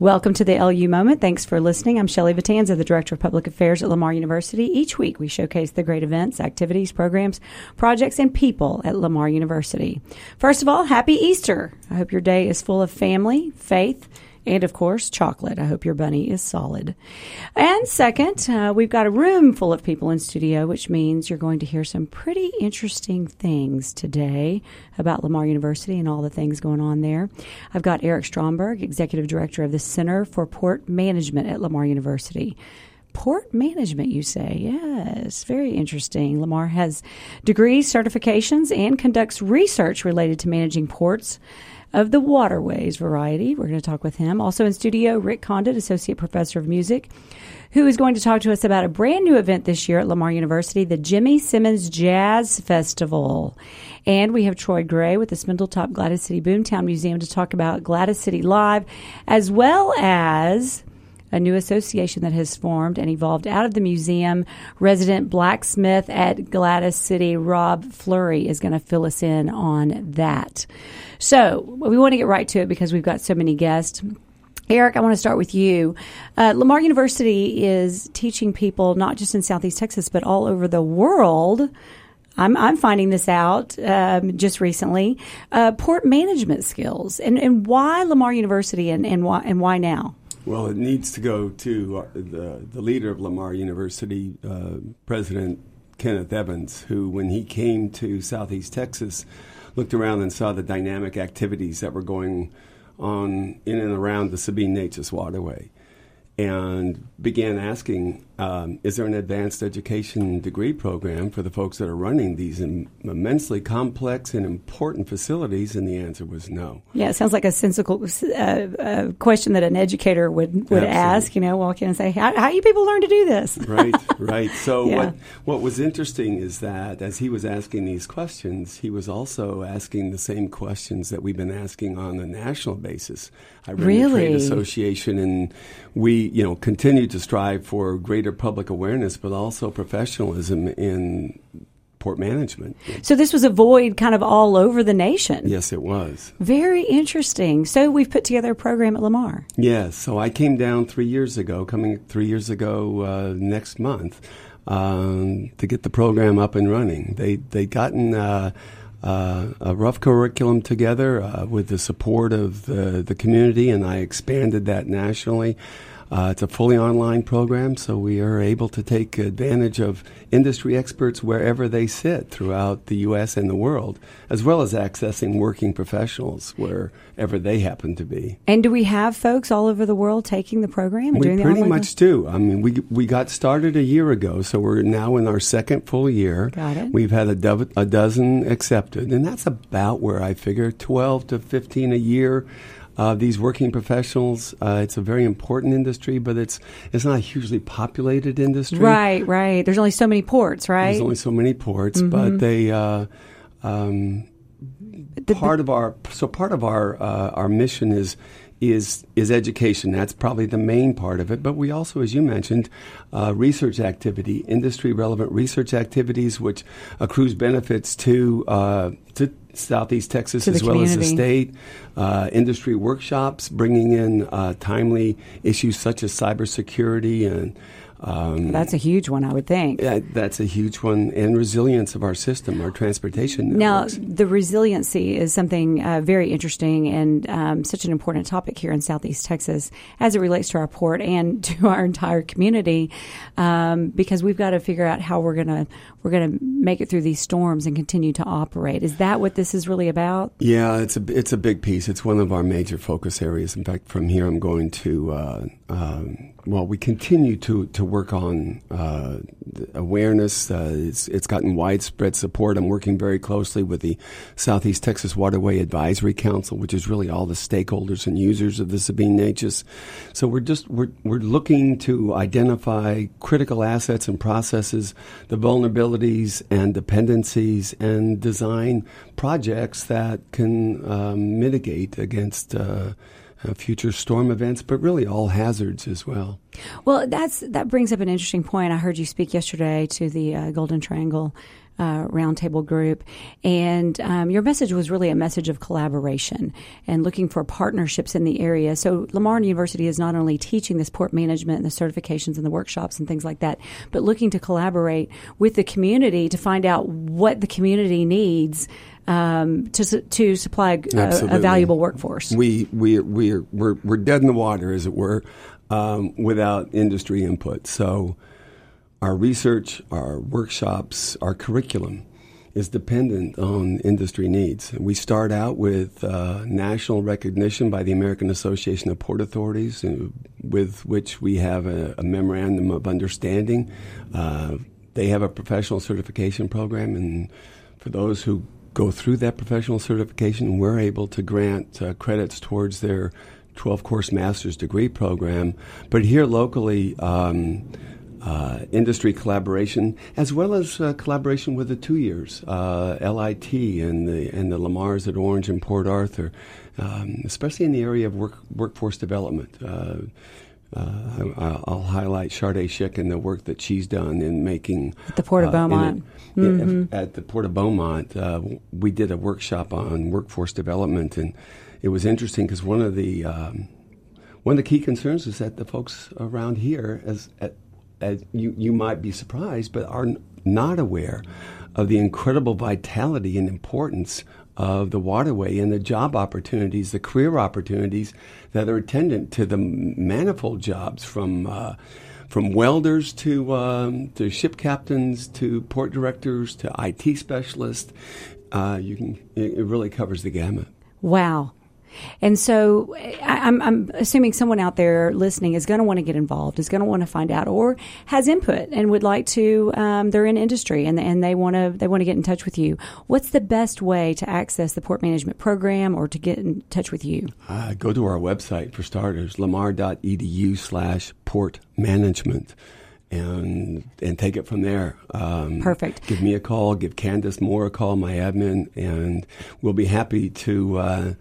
Welcome to the LU Moment. Thanks for listening. I'm Shelley Vitanza, the Director of Public Affairs at Lamar University. Each week we showcase the great events, activities, programs, projects, and people at Lamar University. First of all, happy Easter. I hope your day is full of family, faith, and of course, chocolate. I hope your bunny is solid. And second, uh, we've got a room full of people in studio, which means you're going to hear some pretty interesting things today about Lamar University and all the things going on there. I've got Eric Stromberg, Executive Director of the Center for Port Management at Lamar University. Port management, you say? Yes, very interesting. Lamar has degrees, certifications, and conducts research related to managing ports of the waterways variety. We're going to talk with him. Also in studio, Rick Condit, Associate Professor of Music, who is going to talk to us about a brand new event this year at Lamar University, the Jimmy Simmons Jazz Festival. And we have Troy Gray with the Spindletop Gladys City Boomtown Museum to talk about Gladys City Live, as well as a new association that has formed and evolved out of the museum. Resident blacksmith at Gladys City, Rob Flurry, is going to fill us in on that. So we want to get right to it because we've got so many guests. Eric, I want to start with you. Uh, Lamar University is teaching people not just in Southeast Texas, but all over the world. I'm, I'm finding this out um, just recently. Uh, port management skills, and, and why Lamar University, and, and why and why now? Well, it needs to go to uh, the the leader of Lamar University, uh, President Kenneth Evans, who, when he came to Southeast Texas, looked around and saw the dynamic activities that were going on in and around the Sabine Neches waterway and began asking, um, is there an advanced education degree program for the folks that are running these Im- immensely complex and important facilities? And the answer was no. Yeah, it sounds like a sensible uh, uh, question that an educator would, would ask, you know, walk in and say, how, how you people learn to do this? right, right. So yeah. what, what was interesting is that as he was asking these questions, he was also asking the same questions that we've been asking on a national basis. I run really? the Trade Association, and we, you know, continue to strive for greater public awareness, but also professionalism in port management. So this was a void kind of all over the nation. Yes, it was. Very interesting. So we've put together a program at Lamar. Yes. So I came down three years ago, coming three years ago uh, next month, um, to get the program up and running. They they gotten. Uh, uh, a rough curriculum together uh, with the support of the, the community, and I expanded that nationally. Uh, it's a fully online program, so we are able to take advantage of industry experts wherever they sit throughout the U.S. and the world, as well as accessing working professionals wherever they happen to be. And do we have folks all over the world taking the program? we doing pretty much do. I mean, we we got started a year ago, so we're now in our second full year. Got it. We've had a, do- a dozen accepted, and that's about where I figure twelve to fifteen a year uh, these working professionals. Uh, it's a very important industry, but it's it's not a hugely populated industry. Right, right. There's only so many ports, right? There's only so many ports, mm-hmm. but they. Uh, um, the, part of our so part of our uh, our mission is is is education. That's probably the main part of it. But we also, as you mentioned, uh, research activity, industry relevant research activities, which accrues benefits to uh, to Southeast Texas as well community. as the state. Uh, industry workshops, bringing in uh, timely issues such as cybersecurity and um, that's a huge one, I would think. Yeah, that's a huge one, and resilience of our system, our transportation. Networks. Now, the resiliency is something uh, very interesting and um, such an important topic here in Southeast Texas as it relates to our port and to our entire community, um, because we've got to figure out how we're gonna we're gonna make it through these storms and continue to operate. Is that what this is really about? Yeah, it's a it's a big piece. It's one of our major focus areas. In fact, from here, I'm going to. Uh, um, well, we continue to, to work on uh, awareness. Uh, it's, it's gotten widespread support. I'm working very closely with the Southeast Texas Waterway Advisory Council, which is really all the stakeholders and users of the Sabine Neches. So we're just we're, we're looking to identify critical assets and processes, the vulnerabilities and dependencies, and design projects that can um, mitigate against. Uh, uh, future storm events, but really all hazards as well. Well, that's that brings up an interesting point. I heard you speak yesterday to the uh, Golden Triangle uh, roundtable group, and um, your message was really a message of collaboration and looking for partnerships in the area. So Lamar University is not only teaching this port management and the certifications and the workshops and things like that, but looking to collaborate with the community to find out what the community needs. Um, to to supply a, a, valuable workforce, we we we're, we're we're dead in the water, as it were, um, without industry input. So our research, our workshops, our curriculum is dependent on industry needs. We start out with uh, national recognition by the American Association of Port Authorities, uh, with which we have a, a memorandum of understanding. Uh, they have a professional certification program, and for those who go through that professional certification, we're able to grant uh, credits towards their 12 course master's degree program. But here locally, um, uh, industry collaboration, as well as uh, collaboration with the two years, uh, LIT and the and the Lamars at Orange and Port Arthur, um, especially in the area of work, workforce development. Uh, uh, I, will highlight Sharday Schick and the work that she's done in making at the Port of Beaumont. mm-hmm. At the Port of Beaumont, we did a workshop on workforce development, and it was interesting because one of the um, one of the key concerns is that the folks around here, as at, as you, you might be surprised, but are not aware of the incredible vitality and importance of the waterway and the job opportunities, the career opportunities that are attendant to the manifold jobs from uh, from welders to um, to ship captains to port directors to IT specialists. Uh, you can it really covers the gamut. Wow. And so I'm, I'm assuming someone out there listening is going to want to get involved, is going to want to find out, or has input and would like to. Um, they're in industry and and they want to they want to get in touch with you. What's the best way to access the port management program or to get in touch with you? Uh, go to our website for starters, lamar.edu/slash port management and and take it from there. Um, Perfect. Give me a call. Give Candace Moore a call, my admin, and we'll be happy to uh,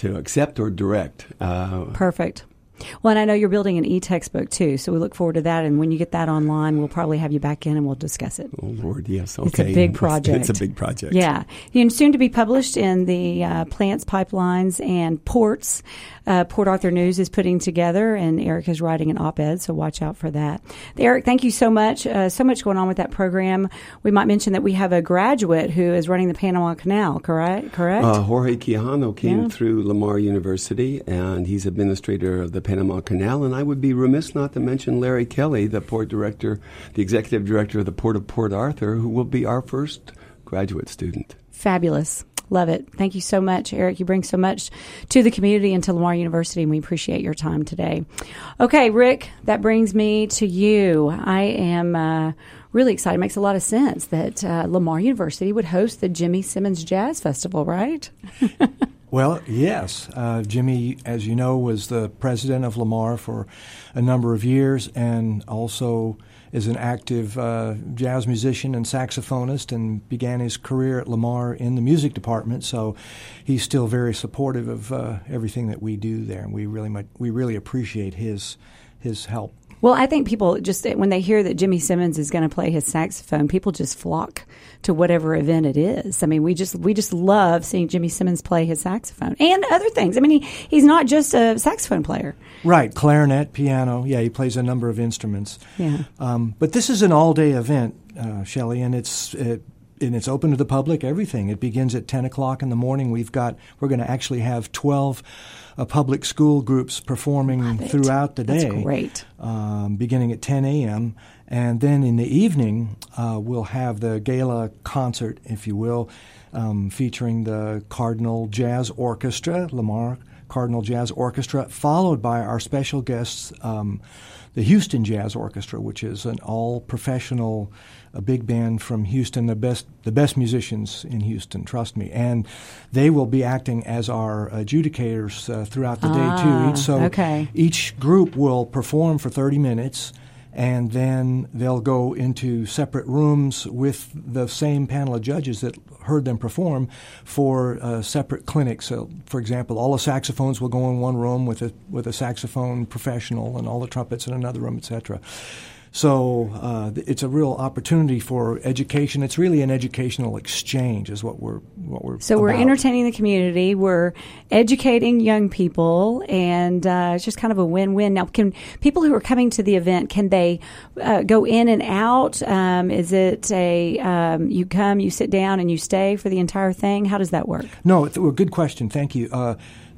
to accept or direct. Uh, Perfect. Well, and I know you're building an e-textbook too, so we look forward to that. And when you get that online, we'll probably have you back in and we'll discuss it. Oh Lord, yes, okay. It's a big project. It's, a big project. Yeah, and soon to be published in the uh, Plants, Pipelines, and Ports uh, Port Arthur News is putting together, and Eric is writing an op-ed, so watch out for that. Eric, thank you so much. Uh, so much going on with that program. We might mention that we have a graduate who is running the Panama Canal. Correct? Correct. Uh, Jorge Quijano came yeah. through Lamar University, and he's administrator of the Panama Canal. And I would be remiss not to mention Larry Kelly, the port director, the executive director of the Port of Port Arthur, who will be our first graduate student. Fabulous. Love it. Thank you so much, Eric. You bring so much to the community and to Lamar University, and we appreciate your time today. Okay, Rick, that brings me to you. I am uh, really excited. It makes a lot of sense that uh, Lamar University would host the Jimmy Simmons Jazz Festival, right? Well, yes. Uh, Jimmy, as you know, was the president of Lamar for a number of years and also is an active uh, jazz musician and saxophonist and began his career at Lamar in the music department. So he's still very supportive of uh, everything that we do there, and we really much, we really appreciate his his help. Well, I think people just when they hear that Jimmy Simmons is going to play his saxophone, people just flock to whatever event it is. I mean, we just we just love seeing Jimmy Simmons play his saxophone and other things. I mean, he, he's not just a saxophone player. Right, clarinet, piano. Yeah, he plays a number of instruments. Yeah. Um, but this is an all-day event, uh, Shelley, and it's it, and it's open to the public. Everything. It begins at ten o'clock in the morning. We've got we're going to actually have twelve uh, public school groups performing throughout the day. That's great. Um, beginning at 10 a.m. And then in the evening, uh, we'll have the gala concert, if you will, um, featuring the Cardinal Jazz Orchestra, Lamar Cardinal Jazz Orchestra, followed by our special guests, um, the Houston Jazz Orchestra, which is an all professional a big band from Houston, the best the best musicians in Houston, trust me, and they will be acting as our adjudicators uh, throughout the ah, day too. So okay. each group will perform for 30 minutes and then they'll go into separate rooms with the same panel of judges that heard them perform for uh, separate clinics. So, for example, all the saxophones will go in one room with a with a saxophone professional, and all the trumpets in another room, etc. So uh, it's a real opportunity for education. It's really an educational exchange, is what we're what we're. So we're entertaining the community. We're educating young people, and uh, it's just kind of a win-win. Now, can people who are coming to the event can they uh, go in and out? Um, is it a um, you come, you sit down, and you stay for the entire thing? How does that work? No, it's a good question. Thank you.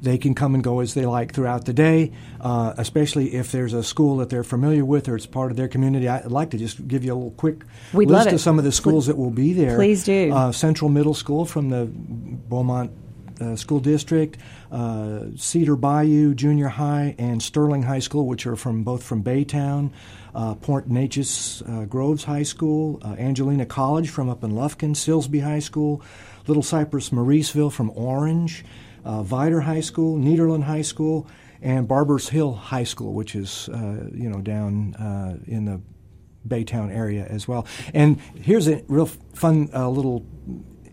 They can come and go as they like throughout the day, uh, especially if there's a school that they're familiar with or it's part of their community. I'd like to just give you a little quick We'd list of some of the schools that will be there. Please do. Uh, Central Middle School from the Beaumont uh, School District, uh, Cedar Bayou Junior High, and Sterling High School, which are from both from Baytown. Uh, Port Neches uh, Groves High School, uh, Angelina College from up in Lufkin, Silsbee High School, Little Cypress Mauriceville from Orange, uh, Vidor High School, Nederland High School, and Barbers Hill High School, which is uh, you know down uh, in the Baytown area as well. And here's a real fun uh, little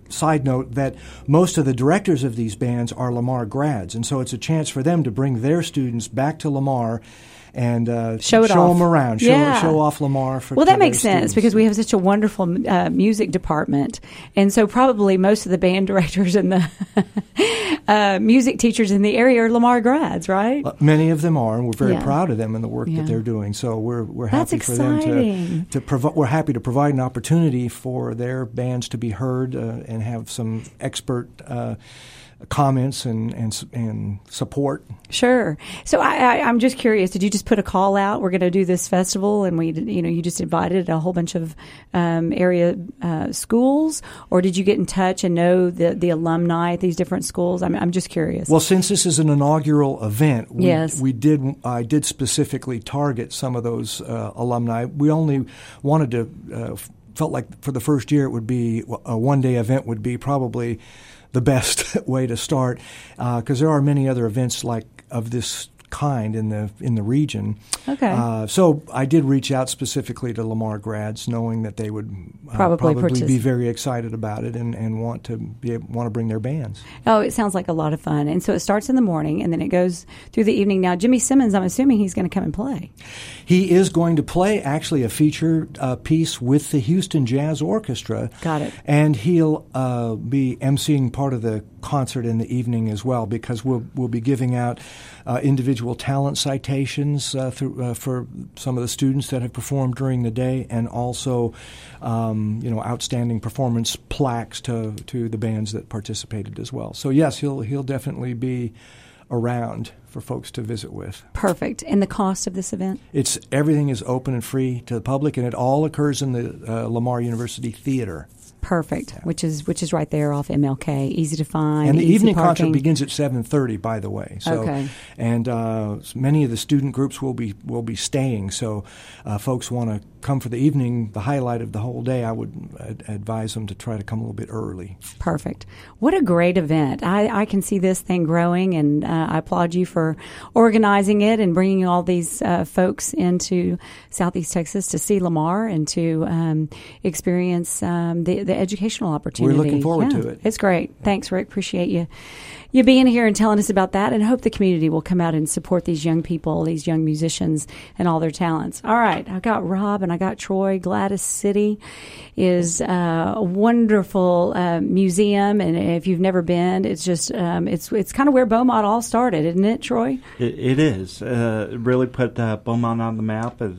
side note that most of the directors of these bands are Lamar grads, and so it's a chance for them to bring their students back to Lamar and uh, Show it show them around, show, Yeah. show off Lamar. For Well, that makes sense students. because we have such a wonderful uh, music department, and so probably most of the band directors and the uh, music teachers in the area are Lamar grads, right? Many of them are, and we're very Yeah. proud of them and the work Yeah. that they're doing. So we're we're happy for them to to provide. We're happy to provide an opportunity for their bands to be heard uh, and have some expert uh, comments and and and support. Sure. So I, I, I'm just curious. Did you just put a call out? We're going to do this festival, and we, you know, you just invited a whole bunch of um, area uh, schools, or did you get in touch and know the the alumni at these different schools? I'm, I'm just curious. Well, since this is an inaugural event, we, Yes. we did. I did specifically target some of those uh, alumni. We only wanted to. Uh, felt like for the first year it would be a one day event would be probably the best way to start uh, because there are many other events like of this kind in the in the region. Okay. Uh, so I did reach out specifically to Lamar grads, knowing that they would uh, Probably probably be very excited about it and, and want to be able, want to bring their bands. oh, it sounds like a lot of fun. And so it starts in the morning, and then it goes through the evening. Now, Jimmy Simmons, I'm assuming he's going to come and play. He is going to play actually a feature uh, piece with the Houston Jazz Orchestra. Got it. And he'll uh, be emceeing part of the concert in the evening as well because we'll we'll be giving out uh, individual talent citations uh, through, uh, for some of the students that have performed during the day, and also um, you know outstanding performance plaques to to the bands that participated as well. So yes, he'll he'll definitely be around for folks to visit with. Perfect. And the cost of this event? It's everything is open and free to the public, and it all occurs in the uh, Lamar University Theater. Perfect. Which is which is right there off MLK, easy to find. And the evening parking. concert begins at seven thirty. By the way, so Okay. and uh, many of the student groups will be will be staying. So, uh, folks want to come for the evening, the highlight of the whole day. I would ad- advise them to try to come a little bit early. Perfect. What a great event. I, I can see this thing growing, and uh, I applaud you for organizing it and bringing all these uh, folks into Southeast Texas to see Lamar and to um, experience um, the, the educational opportunity. We're looking forward Yeah, to it. It's great. Thanks, Rick. Appreciate you. You being here and telling us about that, and hope the community will come out and support these young people, these young musicians, and all their talents. All right, I got Rob and I got Troy. Gladys City is uh, a wonderful uh, museum, and if you've never been, it's just um, it's it's kind of where Beaumont all started, isn't it, Troy? It, it is. Uh, really put uh, Beaumont on the map. It,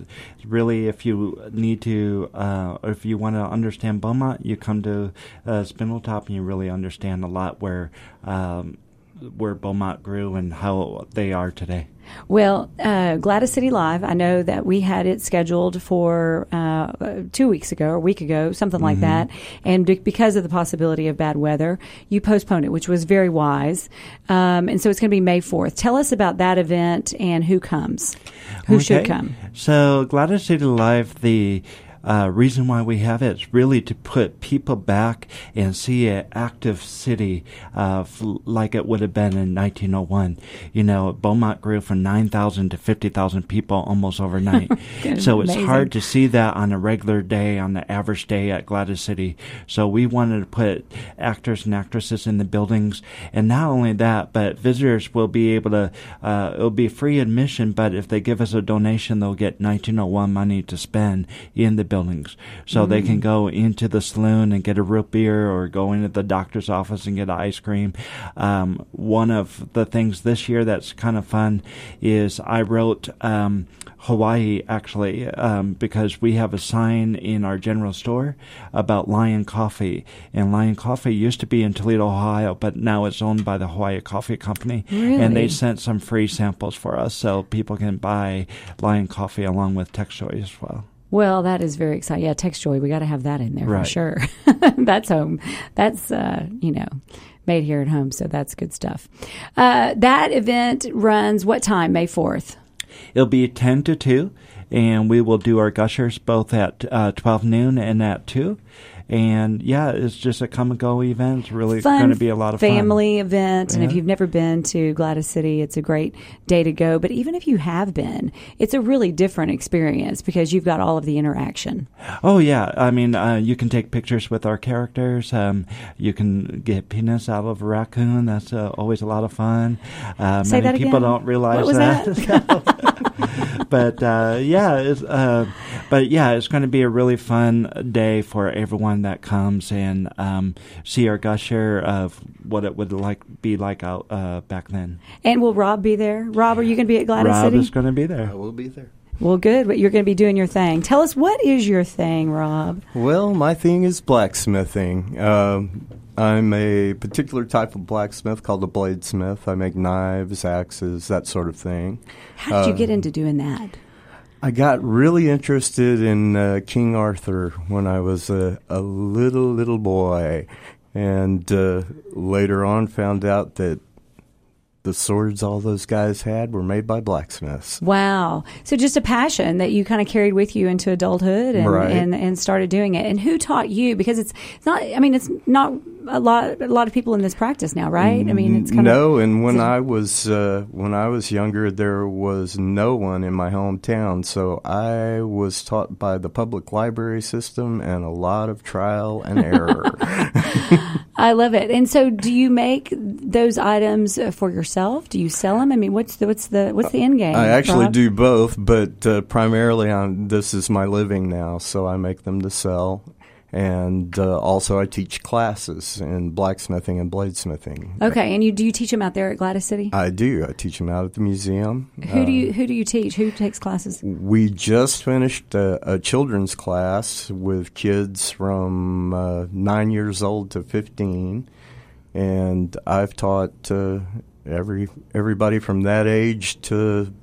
really, if you need to, uh, or if you want to understand Beaumont, you come to uh, Spindletop and you really understand a lot where um, where Beaumont grew and how they are today. Well, uh, Gladys City Live, I know that we had it scheduled for uh, two weeks ago or a week ago, something like that. And be- because of the possibility of bad weather, you postponed it, which was very wise. Um, and so it's going to be May 4th. Tell us about that event and who comes, who should come. So Gladys City Live, the uh, reason why we have it is really to put people back and see an active city uh, f- like it would have been in 1901. You know, Beaumont grew from 9,000 to 50,000 people almost overnight. so it's Amazing. hard to see that on a regular day, on the average day at Gladys City. So we wanted to put actors and actresses in the buildings, and not only that, but visitors will be able to. Uh, it'll be free admission, but if they give us a donation, they'll get 1901 money to spend in the buildings, so they can go into the saloon and get a root beer, or go into the doctor's office and get ice cream. Um, one of the things this year that's kind of fun is I wrote. Um, Hawaii actually um, because we have a sign in our general store about Lion Coffee, and Lion Coffee used to be in Toledo, Ohio, but now it's owned by the Hawaii Coffee Company, and they sent some free samples for us so people can buy Lion Coffee along with Texjoy as well. Well, that is very exciting. Yeah, Texjoy, we got to have that in there for sure. that's home. That's uh, you know made here at home, so that's good stuff. Uh, that event runs what time? May fourth. It'll be 10 to 2, and we will do our gushers both at uh, 12 noon and at 2. And yeah, it's just a come and go event. It's really going to be a lot of fun. family event, and if you've never been to Gladys City, it's a great day to go. But even if you have been, it's a really different experience because you've got all of the interaction. Oh yeah, I mean, uh, you can take pictures with our characters. Um, you can get peanuts out of a raccoon. That's uh, always a lot of fun. Uh, Say many that people again. don't realize was that. but uh, yeah, it's, uh, but yeah, it's going to be a really fun day for everyone that comes and um, see our gusher of what it would like be like out uh, back then. And will Rob be there? Rob, are you going to be at Gladys Rob City? is going to be there. I will be there. well, good. But You're going to be doing your thing. Tell us what is your thing, Rob? Well, my thing is blacksmithing. Um, I'm a particular type of blacksmith called a bladesmith. I make knives, axes, that sort of thing. How did you get into doing that? I got really interested in uh, King Arthur when I was a, a little, little boy. And uh, later on found out that the swords all those guys had were made by blacksmiths. Wow. So just a passion that you kind of carried with you into adulthood and, Right. and, and started doing it. And who taught you? Because it's, it's not, I mean, it's not a lot, a lot of people in this practice now, right? I mean, it's kind no, of. No, and when I was uh, when I was younger, there was no one in my hometown, so I was taught by the public library system and a lot of trial and error. I love it. And so do you make those items uh, for yourself? Do you sell them? I mean, what's the, what's the, what's the end game? I actually Rob? do both, but uh, primarily on this is my living now, so I make them to sell. And uh, also, I teach classes in blacksmithing and bladesmithing. Okay. And you, do you teach them out there at Gladys City? I do. I teach them out at the museum. who do Uh, you, who do you teach? Who takes classes? We just finished a, a children's class with kids from uh, nine years old to fifteen, and I've taught uh, every everybody from that age to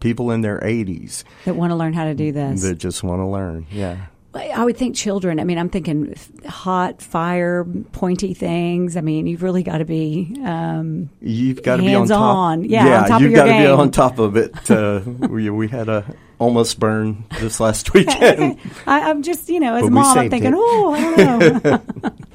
people in their eighties That want to learn how to do this. that just want to learn. Yeah. I would think children. I mean, I'm thinking hot, fire, pointy things. I mean, you've really got to be. Um, You've got to be on top. Hands-on. Yeah, on top of you've got to be on top of it. Uh, we, we had a almost burn this last weekend. I, I'm just, you know, as But a mom, I'm thinking, it. oh, I don't know.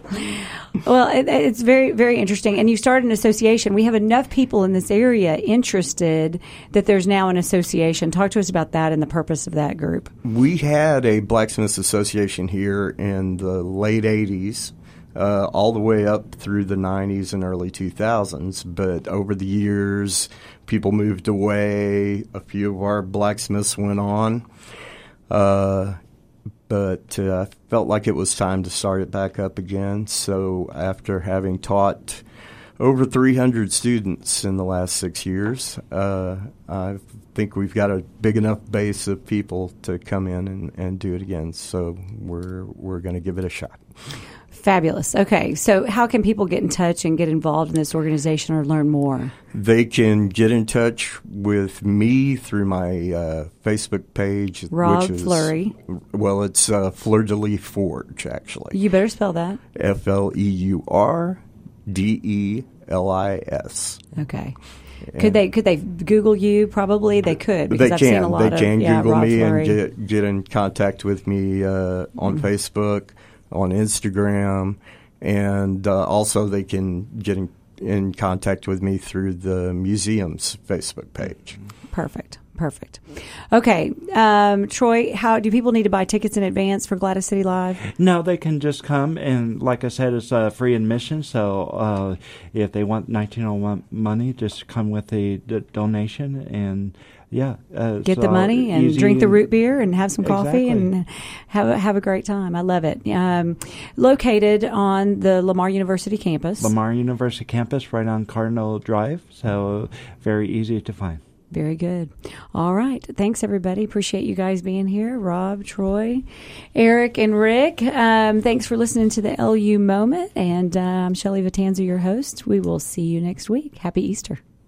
well, it, it's very, very interesting. And you started an association. We have enough people in this area interested that there's now an association. Talk to us about that and the purpose of that group. We had a blacksmiths association here in the late 80s, uh, all the way up through the 90s and early 2000s. But over the years, people moved away. A few of our blacksmiths went on. Uh, but uh, I felt like it was time to start it back up again. So after having taught over 300 students in the last six years, uh, I think we've got a big enough base of people to come in and, and do it again. So we're we're going to give it a shot. Fabulous. Okay, so how can people get in touch and get involved in this organization or learn more? They can get in touch with me through my uh, Facebook page, Rob which is Fleury. Well, it's uh, Fleur de Lis Forge, actually. You better spell that. F L E U R D E L I S. Okay. Could they could they Google you? Probably they could because They I've seen a lot They of can yeah, Google Rob me Flurry. and get get in contact with me uh, on Mm-hmm. Facebook, on Instagram, and uh, also they can get in, in contact with me through the museum's Facebook page. Perfect. Perfect. Okay, um, Troy, how do people need to buy tickets in advance for Gladys City Live? No, they can just come and, like I said, it's uh, free admission. So uh, if they want 1901 money, just come with a d- donation and yeah, uh, Get the money and easy drink the root beer and have some coffee Exactly. and have a, have a great time. I love it. Um, located on the Lamar University campus. Lamar University campus, right on Cardinal Drive. So very easy to find. Very good. All right. Thanks, everybody. Appreciate you guys being here. Rob, Troy, Eric, and Rick. Um, thanks for listening to the LU Moment. And uh, I'm Shelly Vitanza, your host. We will see you next week. Happy Easter.